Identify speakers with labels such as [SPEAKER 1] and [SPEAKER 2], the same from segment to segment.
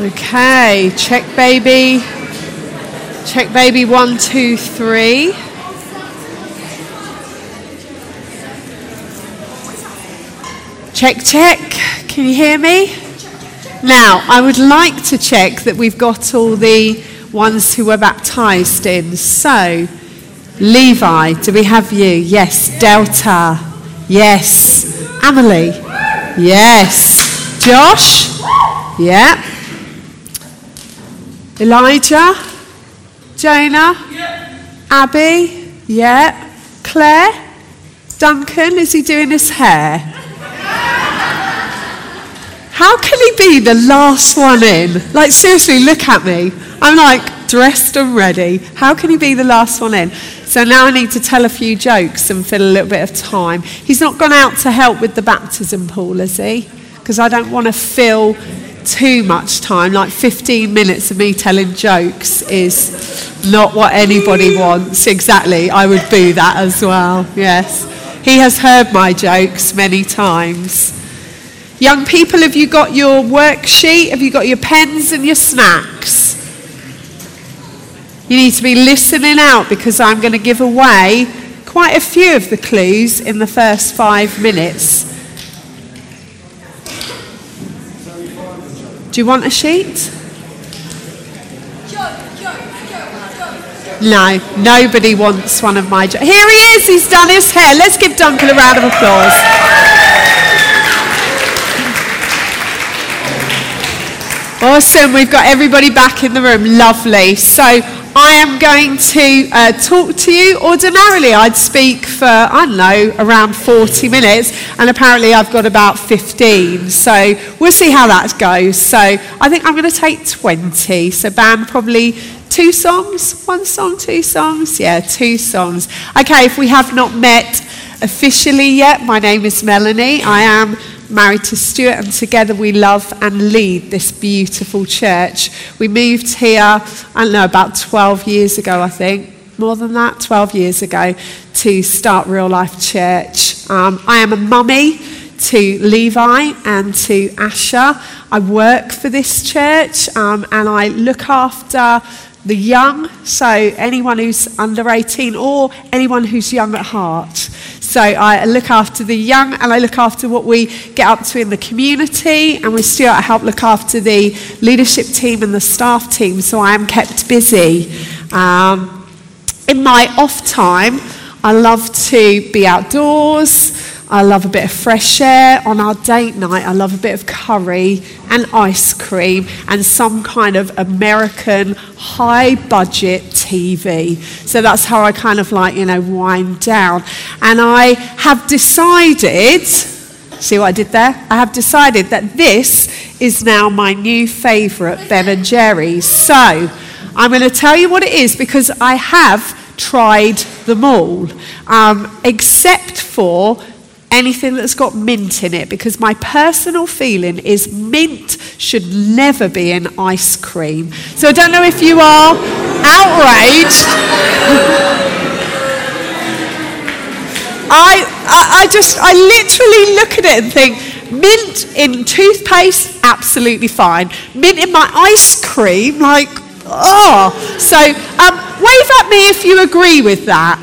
[SPEAKER 1] Okay, check baby. Check baby one, two, three. Check, check. Can you hear me? Now, I would like to check that we've got all the ones who were baptized in. So, Levi, do we have you? Yes. Delta? Yes. Amelie? Yes. Josh? Yeah. Elijah? Jonah? Abby? Yeah. Claire? Duncan, is he doing his hair? How can he be the last one in? Like, seriously, look at me. I'm like dressed and ready. How can he be the last one in? So now I need to tell a few jokes and fill a little bit of time. He's not gone out to help with the baptism pool, has he? Because I don't want to fill too much time. Like 15 minutes of me telling jokes is not what anybody wants. Exactly. I would boo that as well. Yes. He has heard my jokes many times. Young people, have you got your worksheet? Have you got your pens and your snacks? You need to be listening out because I'm going to give away quite a few of the clues in the first five minutes. Do you want a sheet? No, nobody wants one of my. Jo- Here he is, he's done his hair. Let's give Duncan a round of applause. Awesome, we've got everybody back in the room. Lovely. So, I am going to uh, talk to you. Ordinarily, I'd speak for, I don't know, around 40 minutes, and apparently, I've got about 15. So, we'll see how that goes. So, I think I'm going to take 20. So, band probably two songs, one song, two songs. Yeah, two songs. Okay, if we have not met officially yet, my name is Melanie. I am married to Stuart, and together we love and lead this beautiful church. We moved here, I don't know, about 12 years ago, I think. More than that, 12 years ago, to start Real Life Church. Um, I am a mummy to Levi and to Asher. I work for this church um, and I look after the young, so anyone who's under 18 or anyone who's young at heart. So I look after the young and I look after what we get up to in the community. And Stuart, I help look after the leadership team and the staff team. So I am kept busy. Um, in my off time, I love to be outdoors. I love a bit of fresh air. On our date night, I love a bit of curry and ice cream and some kind of American high budget TV. So that's how I kind of like, you know, wind down. And I have decided, see what I did there? I have decided that this is now my new favourite Ben and Jerry's. So I'm going to tell you what it is because I have tried them all, um, except for anything that's got mint in it because my personal feeling is mint should never be in ice cream. So I don't know if you are outraged. I, I, I just, I literally look at it and think, mint in toothpaste, absolutely fine. Mint in my ice cream, like, oh. So um, wave at me if you agree with that.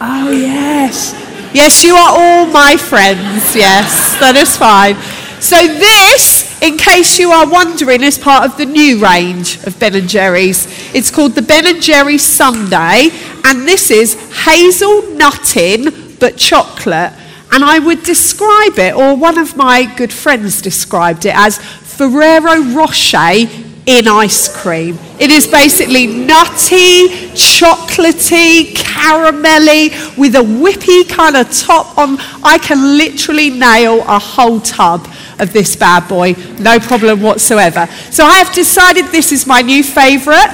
[SPEAKER 1] Oh, yes. Yes, you are all my friends. Yes, that is fine. So this, in case you are wondering, is part of the new range of Ben and Jerry's. It's called the Ben and Jerry Sundae, and this is hazel nutting but chocolate. And I would describe it, or one of my good friends described it as Ferrero Rocher in ice cream. It is basically nutty, chocolatey, caramelly, with a whippy kind of top on. I can literally nail a whole tub of this bad boy, no problem whatsoever. So I have decided this is my new favourite,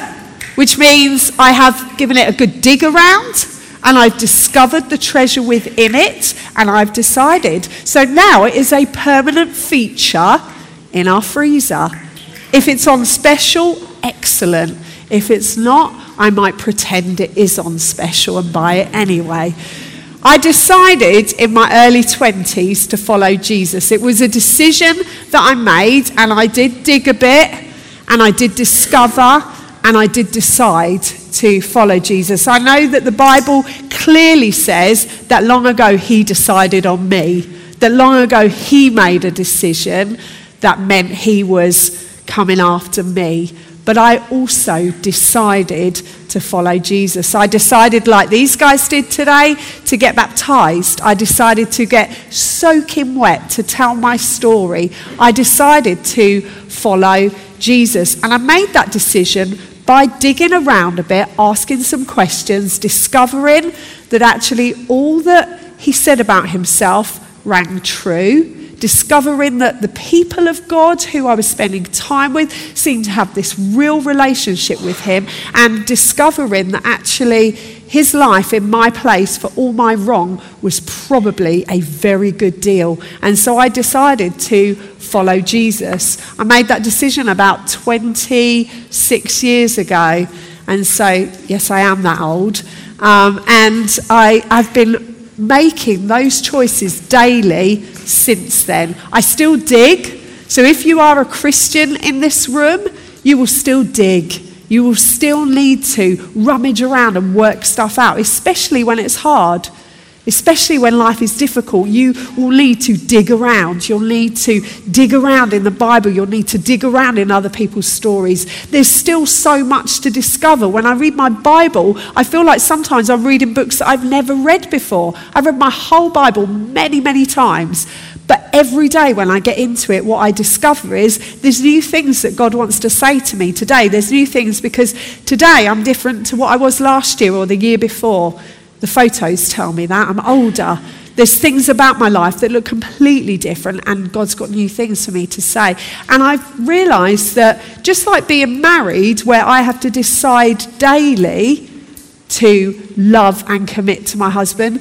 [SPEAKER 1] which means I have given it a good dig around. And I've discovered the treasure within it, and I've decided. So now it is a permanent feature in our freezer. If it's on special, excellent. If it's not, I might pretend it is on special and buy it anyway. I decided in my early 20s to follow Jesus. It was a decision that I made, and I did dig a bit. and I did discover and I did decide to follow Jesus. I know that the Bible clearly says that long ago he decided on me, that long ago he made a decision that meant he was coming after me. But I also decided to follow Jesus. I decided, like these guys did today, to get baptized. I decided to get soaking wet to tell my story. I decided to follow Jesus. And I made that decision by digging around a bit, asking some questions, discovering that actually all that he said about himself rang true discovering that the people of God who I was spending time with seemed to have this real relationship with Him, and discovering that actually His life in my place for all my wrong was probably a very good deal. And so I decided to follow Jesus. I made that decision about 26 years ago. And so, yes, I am that old. Um, and I, I've been making those choices daily since then. I still dig. So if you are a Christian in this room, you will still dig. You will still need to rummage around and work stuff out, especially when it's hard. Especially when life is difficult, you will need to dig around. You'll need to dig around in the Bible. You'll need to dig around in other people's stories. There's still so much to discover. When I read my Bible, I feel like sometimes I'm reading books that I've never read before. I've read my whole Bible many, many times. But every day when I get into it, what I discover is there's new things that God wants to say to me today. There's new things because today I'm different to what I was last year or the year before. The photos tell me that. I'm older. There's things about my life that look completely different, and God's got new things for me to say. And I've realized that just like being married, where I have to decide daily to love and commit to my husband,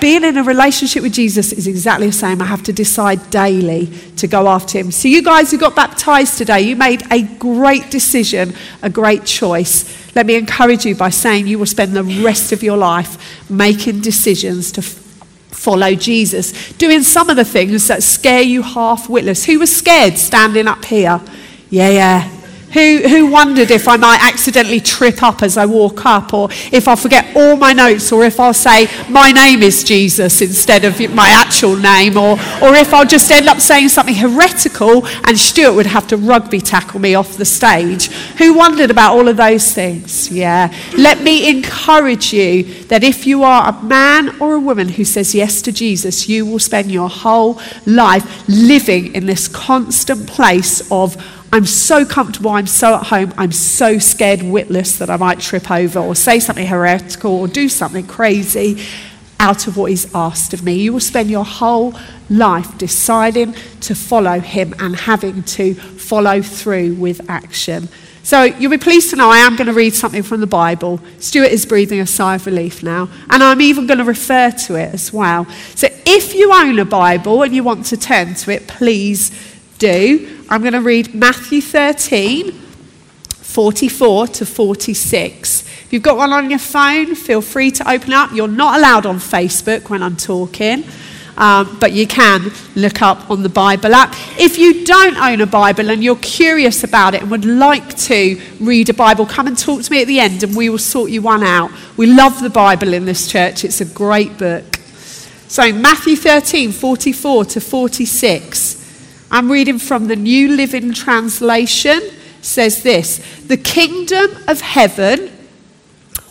[SPEAKER 1] being in a relationship with Jesus is exactly the same. I have to decide daily to go after him. So, you guys who got baptized today, you made a great decision, a great choice. Let me encourage you by saying you will spend the rest of your life making decisions to follow Jesus, doing some of the things that scare you half witless. Who was scared standing up here? Yeah, yeah. Who, who wondered if I might accidentally trip up as I walk up, or if I'll forget all my notes, or if I'll say, My name is Jesus instead of my actual name, or, or if I'll just end up saying something heretical and Stuart would have to rugby tackle me off the stage? Who wondered about all of those things? Yeah. Let me encourage you that if you are a man or a woman who says yes to Jesus, you will spend your whole life living in this constant place of I'm so comfortable, I'm so at home, I'm so scared witless that I might trip over or say something heretical or do something crazy out of what He's asked of me. You will spend your whole life deciding to follow Him and having to follow through with action. So you'll be pleased to know I am going to read something from the Bible. Stuart is breathing a sigh of relief now, and I'm even going to refer to it as well. So if you own a Bible and you want to turn to it, please do. I'm going to read Matthew 13, 44 to 46. If you've got one on your phone, feel free to open up. You're not allowed on Facebook when I'm talking. Um, but you can look up on the Bible app. If you don't own a Bible and you're curious about it and would like to read a Bible, come and talk to me at the end and we will sort you one out. We love the Bible in this church, it's a great book. So, Matthew 13, 44 to 46. I'm reading from the New Living Translation. Says this The kingdom of heaven,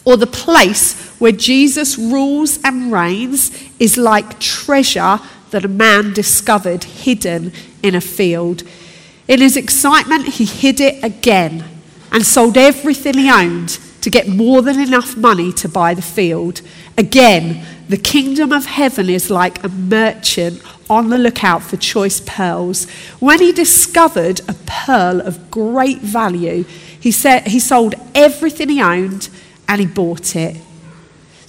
[SPEAKER 1] or the place where Jesus rules and reigns, is like treasure that a man discovered hidden in a field. In his excitement, he hid it again and sold everything he owned to get more than enough money to buy the field. Again, the kingdom of heaven is like a merchant on the lookout for choice pearls. When he discovered a pearl of great value, he, said, he sold everything he owned and he bought it.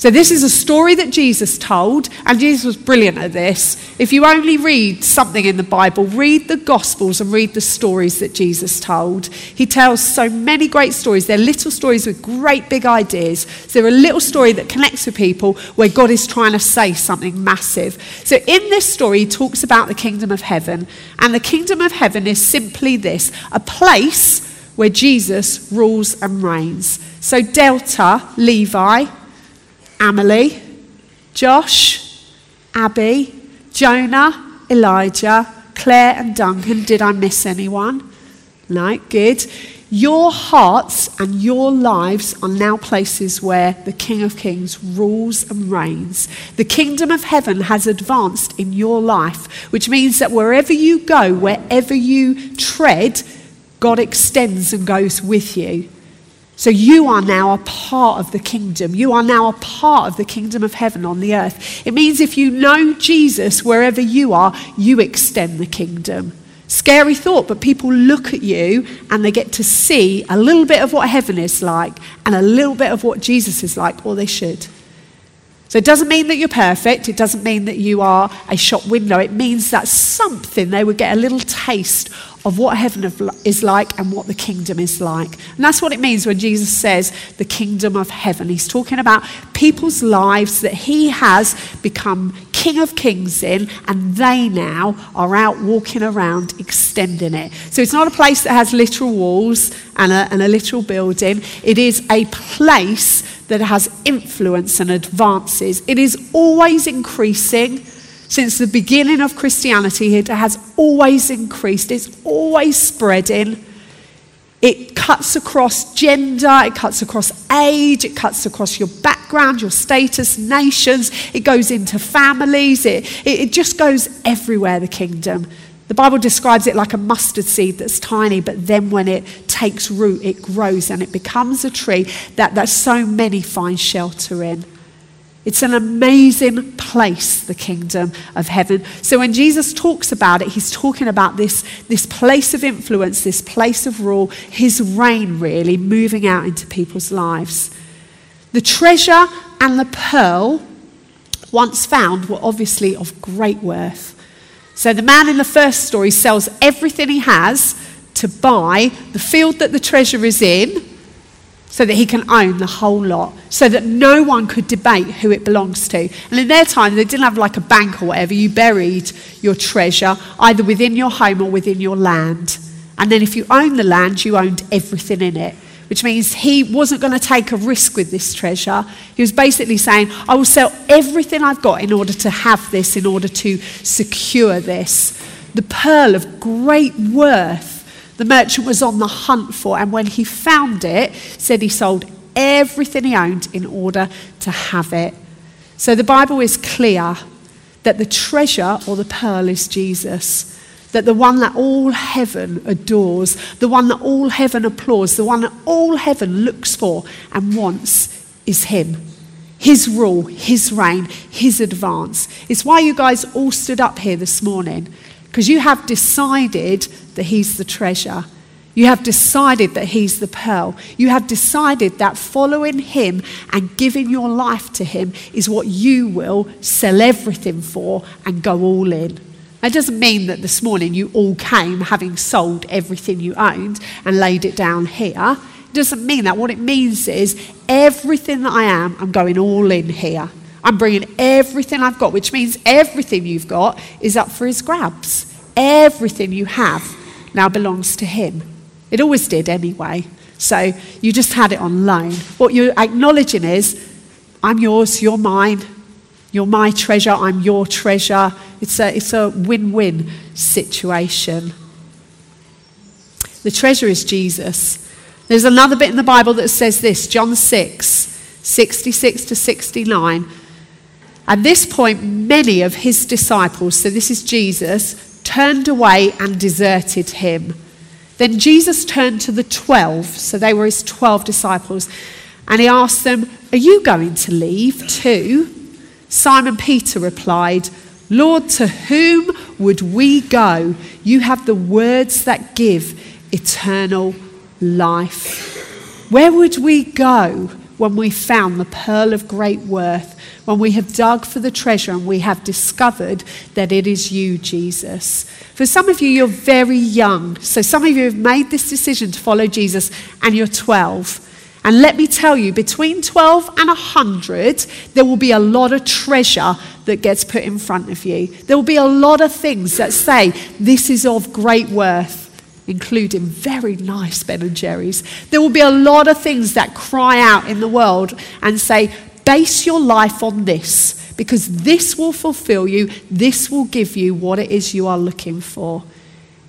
[SPEAKER 1] So, this is a story that Jesus told, and Jesus was brilliant at this. If you only read something in the Bible, read the Gospels and read the stories that Jesus told. He tells so many great stories. They're little stories with great big ideas. So, they're a little story that connects with people where God is trying to say something massive. So, in this story, he talks about the kingdom of heaven, and the kingdom of heaven is simply this a place where Jesus rules and reigns. So, Delta, Levi, Amelie, Josh, Abby, Jonah, Elijah, Claire, and Duncan. Did I miss anyone? No, good. Your hearts and your lives are now places where the King of Kings rules and reigns. The kingdom of heaven has advanced in your life, which means that wherever you go, wherever you tread, God extends and goes with you. So you are now a part of the kingdom. You are now a part of the kingdom of heaven on the earth. It means if you know Jesus wherever you are, you extend the kingdom. Scary thought, but people look at you and they get to see a little bit of what heaven is like and a little bit of what Jesus is like, or they should. So it doesn't mean that you're perfect. It doesn't mean that you are a shop window. It means that something, they would get a little taste of what heaven is like and what the kingdom is like. And that's what it means when Jesus says the kingdom of heaven. He's talking about people's lives that he has become king of kings in, and they now are out walking around extending it. So it's not a place that has literal walls and a, and a literal building, it is a place that has influence and advances. It is always increasing. Since the beginning of Christianity, it has always increased, it's always spreading. It cuts across gender, it cuts across age, it cuts across your background, your status, nations, it goes into families, it, it, it, just goes everywhere, the kingdom. The Bible describes it like a mustard seed that's tiny, but then when it takes root, it grows and it becomes a tree that, that so many find shelter in. It's an amazing place, the kingdom of heaven. So when Jesus talks about it, he's talking about this, this place of influence, this place of rule, his reign really moving out into people's lives. The treasure and the pearl, once found, were obviously of great worth. So the man in the first story sells everything he has to buy the field that the treasure is in so that he can own the whole lot, so that no one could debate who it belongs to. And in their time, they didn't have like a bank or whatever. You buried your treasure either within your home or within your land. And then if you owned the land, you owned everything in it, which means he wasn't going to take a risk with this treasure. He was basically saying, I will sell everything I've got in order to have this, in order to secure this. The pearl of great worth the merchant was on the hunt for, and when he found it, said he sold everything he owned in order to have it. So the Bible is clear that the treasure or the pearl is Jesus. That the one that all heaven adores, the one that all heaven applauds, the one that all heaven looks for and wants is Him. His rule, His reign, His advance. It's why you guys all stood up here this morning because you have decided that He's the treasure. You have decided that He's the pearl. You have decided that following Him and giving your life to Him is what you will sell everything for and go all in. That doesn't mean that this morning you all came having sold everything you owned and laid it down here. It doesn't mean that. What it means is everything that I am, I'm going all in here. I'm bringing everything I've got, which means everything you've got is up for his grabs. Everything you have now belongs to him. It always did anyway. So you just had it on loan. What you're acknowledging is, I'm yours, you're mine. You're my treasure, I'm your treasure. It's a, it's a win win situation. The treasure is Jesus. There's another bit in the Bible that says this John 6, 66 to 69. At this point, many of his disciples, so this is Jesus, turned away and deserted him. Then Jesus turned to the 12, so they were his 12 disciples, and he asked them, Are you going to leave too? Simon Peter replied, Lord, to whom would we go? You have the words that give eternal life. Where would we go? when we found the pearl of great worth, when we have dug for the treasure and we have discovered that it is you, Jesus. For some of you, you're very young. So some of you have made this decision to follow Jesus and you're 12. And let me tell you, between 12 and 100, there will be a lot of treasure that gets put in front of you. There will be a lot of things that say, this is of great worth, including very nice Ben and Jerry's. There will be a lot of things that cry out in the world and say, base your life on this, because this will fulfill you, this will give you what it is you are looking for.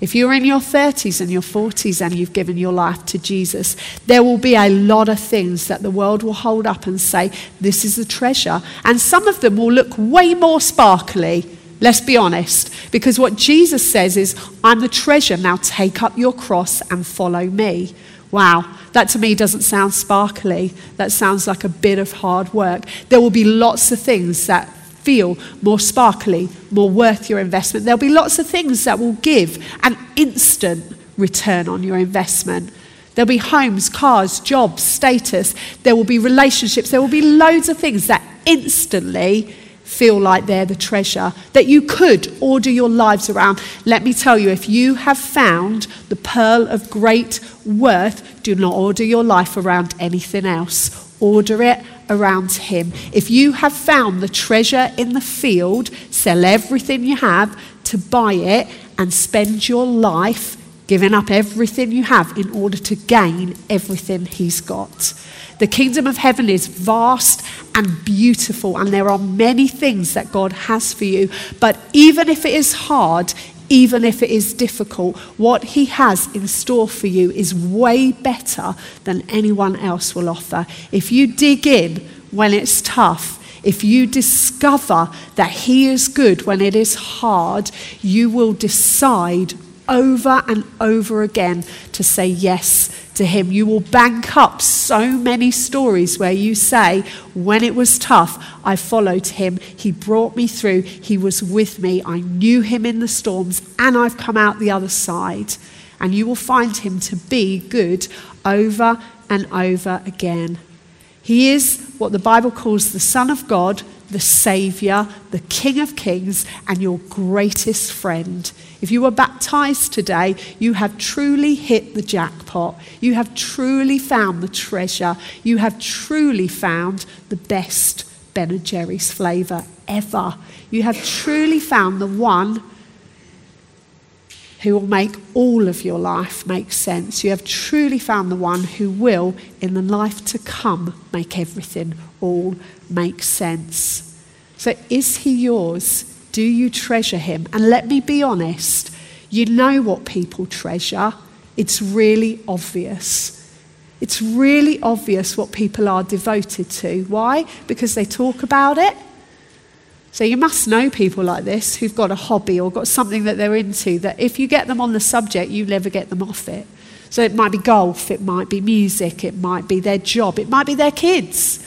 [SPEAKER 1] If you're in your 30s and your 40s and you've given your life to Jesus, there will be a lot of things that the world will hold up and say, This is a treasure. And some of them will look way more sparkly, let's be honest, because what Jesus says is, I'm the treasure, now take up your cross and follow me. Wow, that to me doesn't sound sparkly. That sounds like a bit of hard work. There will be lots of things that feel more sparkly, more worth your investment. There'll be lots of things that will give an instant return on your investment. There'll be homes, cars, jobs, status. There will be relationships. There will be loads of things that instantly feel like they're the treasure that you could order your lives around. Let me tell you, if you have found the pearl of great worth, do not order your life around anything else. Order it around Him. If you have found the treasure in the field, sell everything you have to buy it and spend your life giving up everything you have in order to gain everything He's got. The kingdom of heaven is vast and beautiful, and there are many things that God has for you. But even if it is hard, even if it is difficult, what He has in store for you is way better than anyone else will offer. If you dig in when it's tough, if you discover that He is good when it is hard, you will decide over and over again to say yes to Him. You will bank up so many stories where you say, When it was tough, I followed Him. He brought me through. He was with me. I knew Him in the storms, and I've come out the other side. And you will find Him to be good over and over again. He is what the Bible calls the Son of God, the Saviour, the King of Kings, and your greatest friend. If you were baptized today, you have truly hit the jackpot. You have truly found the treasure. You have truly found the best Ben and Jerry's flavour ever. You have truly found the one who will make all of your life make sense. You have truly found the one who will, in the life to come, make everything all make sense. So, is he yours? Do you treasure him? And let me be honest, you know what people treasure. It's really obvious. It's really obvious what people are devoted to. Why? Because they talk about it so you must know people like this who've got a hobby or got something that they're into that if you get them on the subject, you never get them off it. So it might be golf, it might be music, it might be their job, it might be their kids.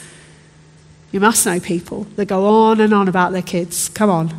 [SPEAKER 1] You must know people that go on and on about their kids. Come on.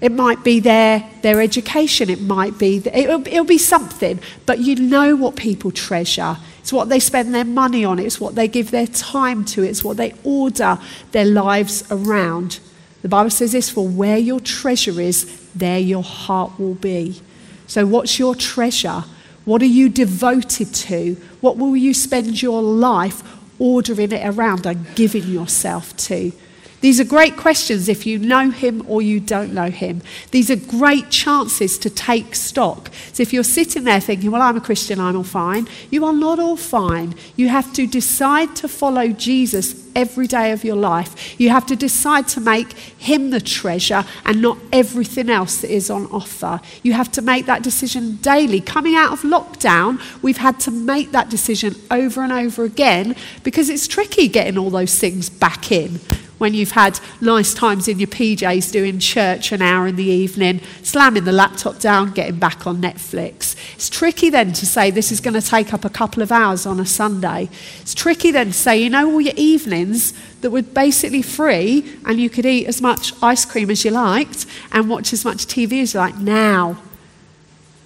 [SPEAKER 1] It might be their, their education, it might be, it'll, it'll be something, but you know what people treasure. It's what they spend their money on, it's what they give their time to, it's what they order their lives around. The Bible says this for where your treasure is, there your heart will be. So, what's your treasure? What are you devoted to? What will you spend your life ordering it around and giving yourself to? These are great questions if you know him or you don't know him. These are great chances to take stock. So if you're sitting there thinking, well, I'm a Christian, I'm all fine, you are not all fine. You have to decide to follow Jesus every day of your life. You have to decide to make him the treasure and not everything else that is on offer. You have to make that decision daily. Coming out of lockdown, we've had to make that decision over and over again because it's tricky getting all those things back in when you've had nice times in your PJs doing church an hour in the evening, slamming the laptop down, getting back on Netflix. It's tricky then to say this is going to take up a couple of hours on a Sunday. It's tricky then to say, you know, all your evenings that were basically free and you could eat as much ice cream as you liked and watch as much TV as you like now.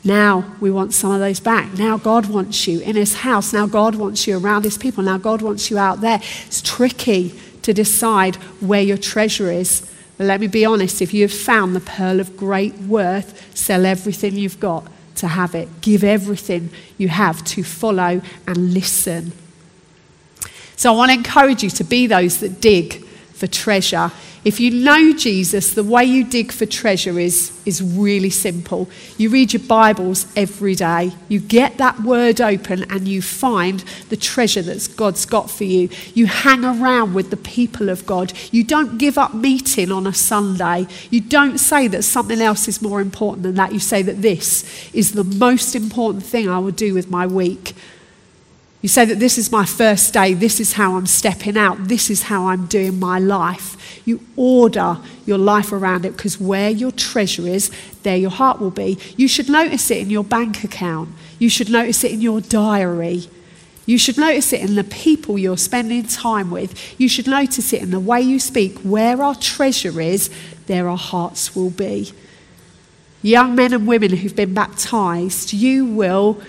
[SPEAKER 1] Now we want some of those back. Now God wants you in his house. Now God wants you around his people. Now God wants you out there. It's tricky to decide where your treasure is. But let me be honest if you have found the pearl of great worth, sell everything you've got to have it. Give everything you have to follow and listen. So I want to encourage you to be those that dig for treasure. If you know Jesus, the way you dig for treasure is, is really simple. You read your Bibles every day, you get that word open, and you find the treasure that God's got for you. You hang around with the people of God. You don't give up meeting on a Sunday. You don't say that something else is more important than that. You say that this is the most important thing I will do with my week. You say that this is my first day, this is how I'm stepping out, this is how I'm doing my life. You order your life around it because where your treasure is, there your heart will be. You should notice it in your bank account, you should notice it in your diary. You should notice it in the people you're spending time with. You should notice it in the way you speak. Where our treasure is, there our hearts will be. Young men and women who've been baptized, you will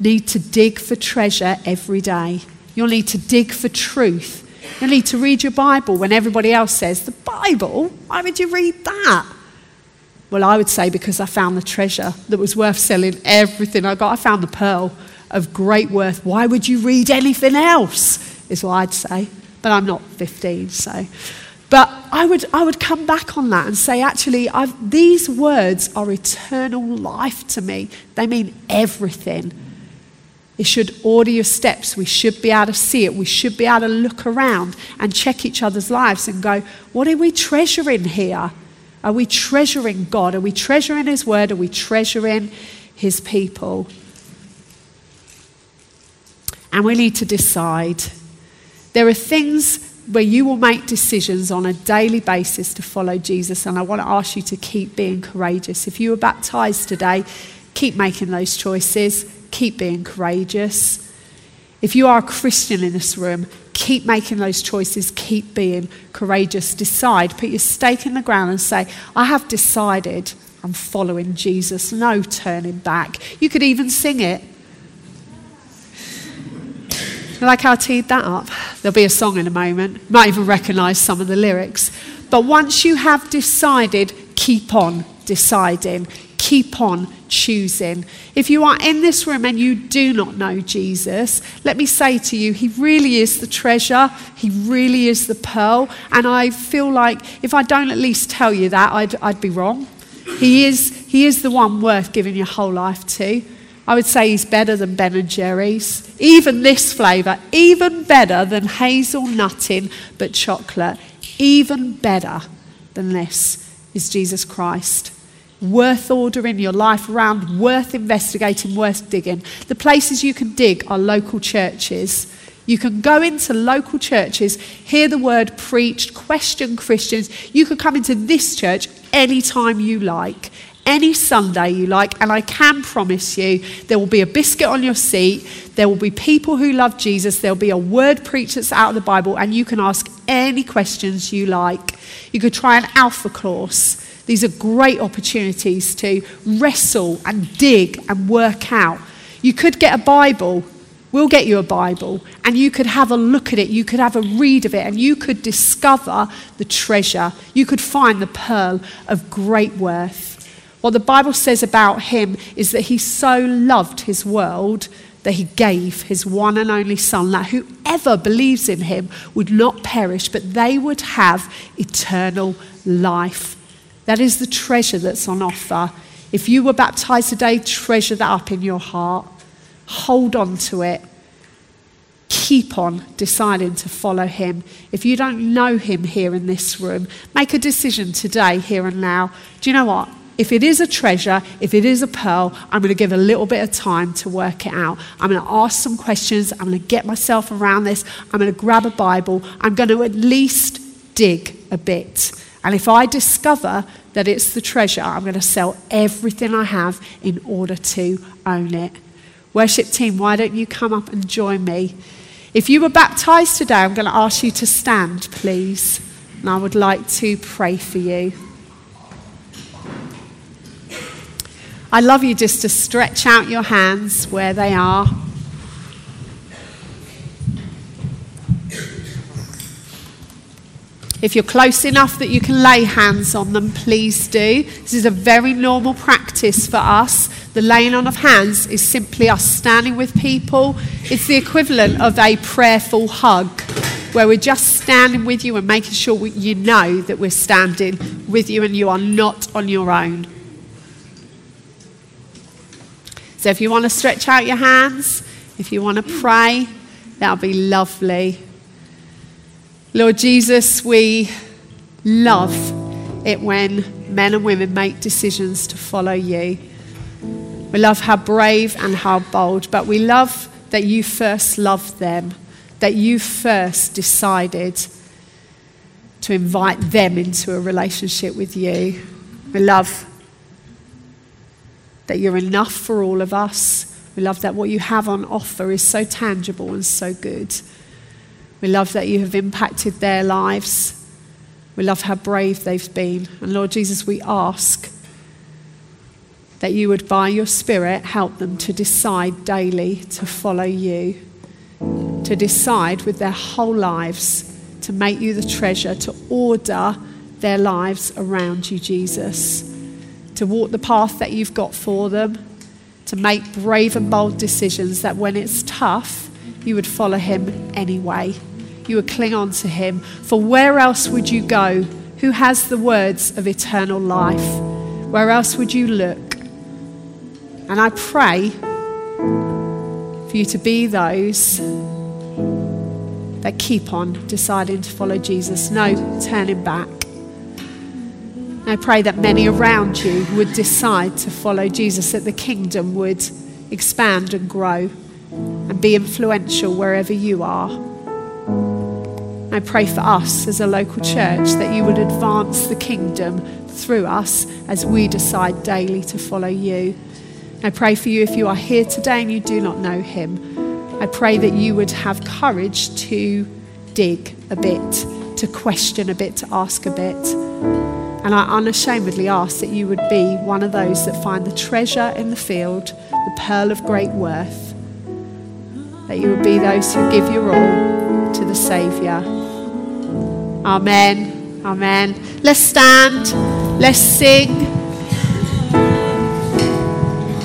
[SPEAKER 1] need to dig for treasure every day. You'll need to dig for truth. You'll need to read your Bible when everybody else says, The Bible? Why would you read that? Well, I would say because I found the treasure that was worth selling everything I got. I found the pearl of great worth. Why would you read anything else? Is what I'd say. But I'm not 15, so. But I would, I would come back on that and say, actually, I've, these words are eternal life to me. They mean everything. It should order your steps. We should be able to see it. We should be able to look around and check each other's lives and go, what are we treasuring here? Are we treasuring God? Are we treasuring His word? Are we treasuring His people? And we need to decide. There are things where you will make decisions on a daily basis to follow Jesus, and I want to ask you to keep being courageous. If you were baptized today, keep making those choices keep being courageous. If you are a Christian in this room, keep making those choices, keep being courageous. Decide, put your stake in the ground and say, I have decided I'm following Jesus, no turning back. You could even sing it. Like how I teed that up. There'll be a song in a moment. Might even recognize some of the lyrics. But once you have decided, keep on deciding keep on choosing. If you are in this room and you do not know Jesus, let me say to you, He really is the treasure, He really is the pearl. And I feel like if I don't at least tell you that, I'd, I'd be wrong. He is, he is the one worth giving your whole life to. I would say he's better than Ben and Jerry's. Even this flavour, even better than hazelnutting but chocolate. Even better than this is Jesus Christ worth ordering your life around, worth investigating, worth digging. The places you can dig are local churches. You can go into local churches, hear the word preached, question Christians. You can come into this church anytime you like, any Sunday you like, and I can promise you there will be a biscuit on your seat, there will be people who love Jesus, there will be a word preached that's out of the Bible, and you can ask any questions you like. You could try an alpha course. These are great opportunities to wrestle and dig and work out. You could get a Bible. We'll get you a Bible, and you could have a look at it. You could have a read of it, and you could discover the treasure. You could find the pearl of great worth. What the Bible says about him is that he so loved his world that he gave his one and only Son, that whoever believes in him would not perish, but they would have eternal life. That is the treasure that's on offer. If you were baptized today, treasure that up in your heart. Hold on to it. Keep on deciding to follow him. If you don't know him here in this room, make a decision today, here and now. Do you know what? If it is a treasure, if it is a pearl, I'm going to give a little bit of time to work it out. I'm going to ask some questions. I'm going to get myself around this. I'm going to grab a Bible. I'm going to at least dig a bit. And if I discover that it's the treasure, I'm going to sell everything I have in order to own it. Worship team, why don't you come up and join me? If you were baptized today, I'm going to ask you to stand, please. And I would like to pray for you. I'd love you just to stretch out your hands where they are. If you're close enough that you can lay hands on them, please do. This is a very normal practice for us. The laying on of hands is simply us standing with people. It's the equivalent of a prayerful hug, where we're just standing with you and making sure we, you know that we're standing with you and you are not on your own. So if you want to stretch out your hands, if you want to pray, that'll be lovely. Lord Jesus, we love it when men and women make decisions to follow you. We love how brave and how bold, but we love that you first loved them, that you first decided to invite them into a relationship with you. We love that you're enough for all of us. We love that what you have on offer is so tangible and so good. We love that you have impacted their lives. We love how brave they've been. And Lord Jesus, we ask that you would, by your Spirit, help them to decide daily to follow you, to decide with their whole lives to make you the treasure, to order their lives around you, Jesus, to walk the path that you've got for them, to make brave and bold decisions that when it's tough, you would follow him anyway you would cling on to him. For where else would you go? Who has the words of eternal life? Where else would you look? And I pray for you to be those that keep on deciding to follow Jesus. No turning back. I pray that many around you would decide to follow Jesus, that the kingdom would expand and grow and be influential wherever you are. I pray for us as a local church that you would advance the kingdom through us as we decide daily to follow you. I pray for you if you are here today and you do not know him. I pray that you would have courage to dig a bit, to question a bit, to ask a bit. And I unashamedly ask that you would be one of those that find the treasure in the field, the pearl of great worth. That you would be those who give your all to the Saviour. Amen. Amen. Let's stand. Let's sing.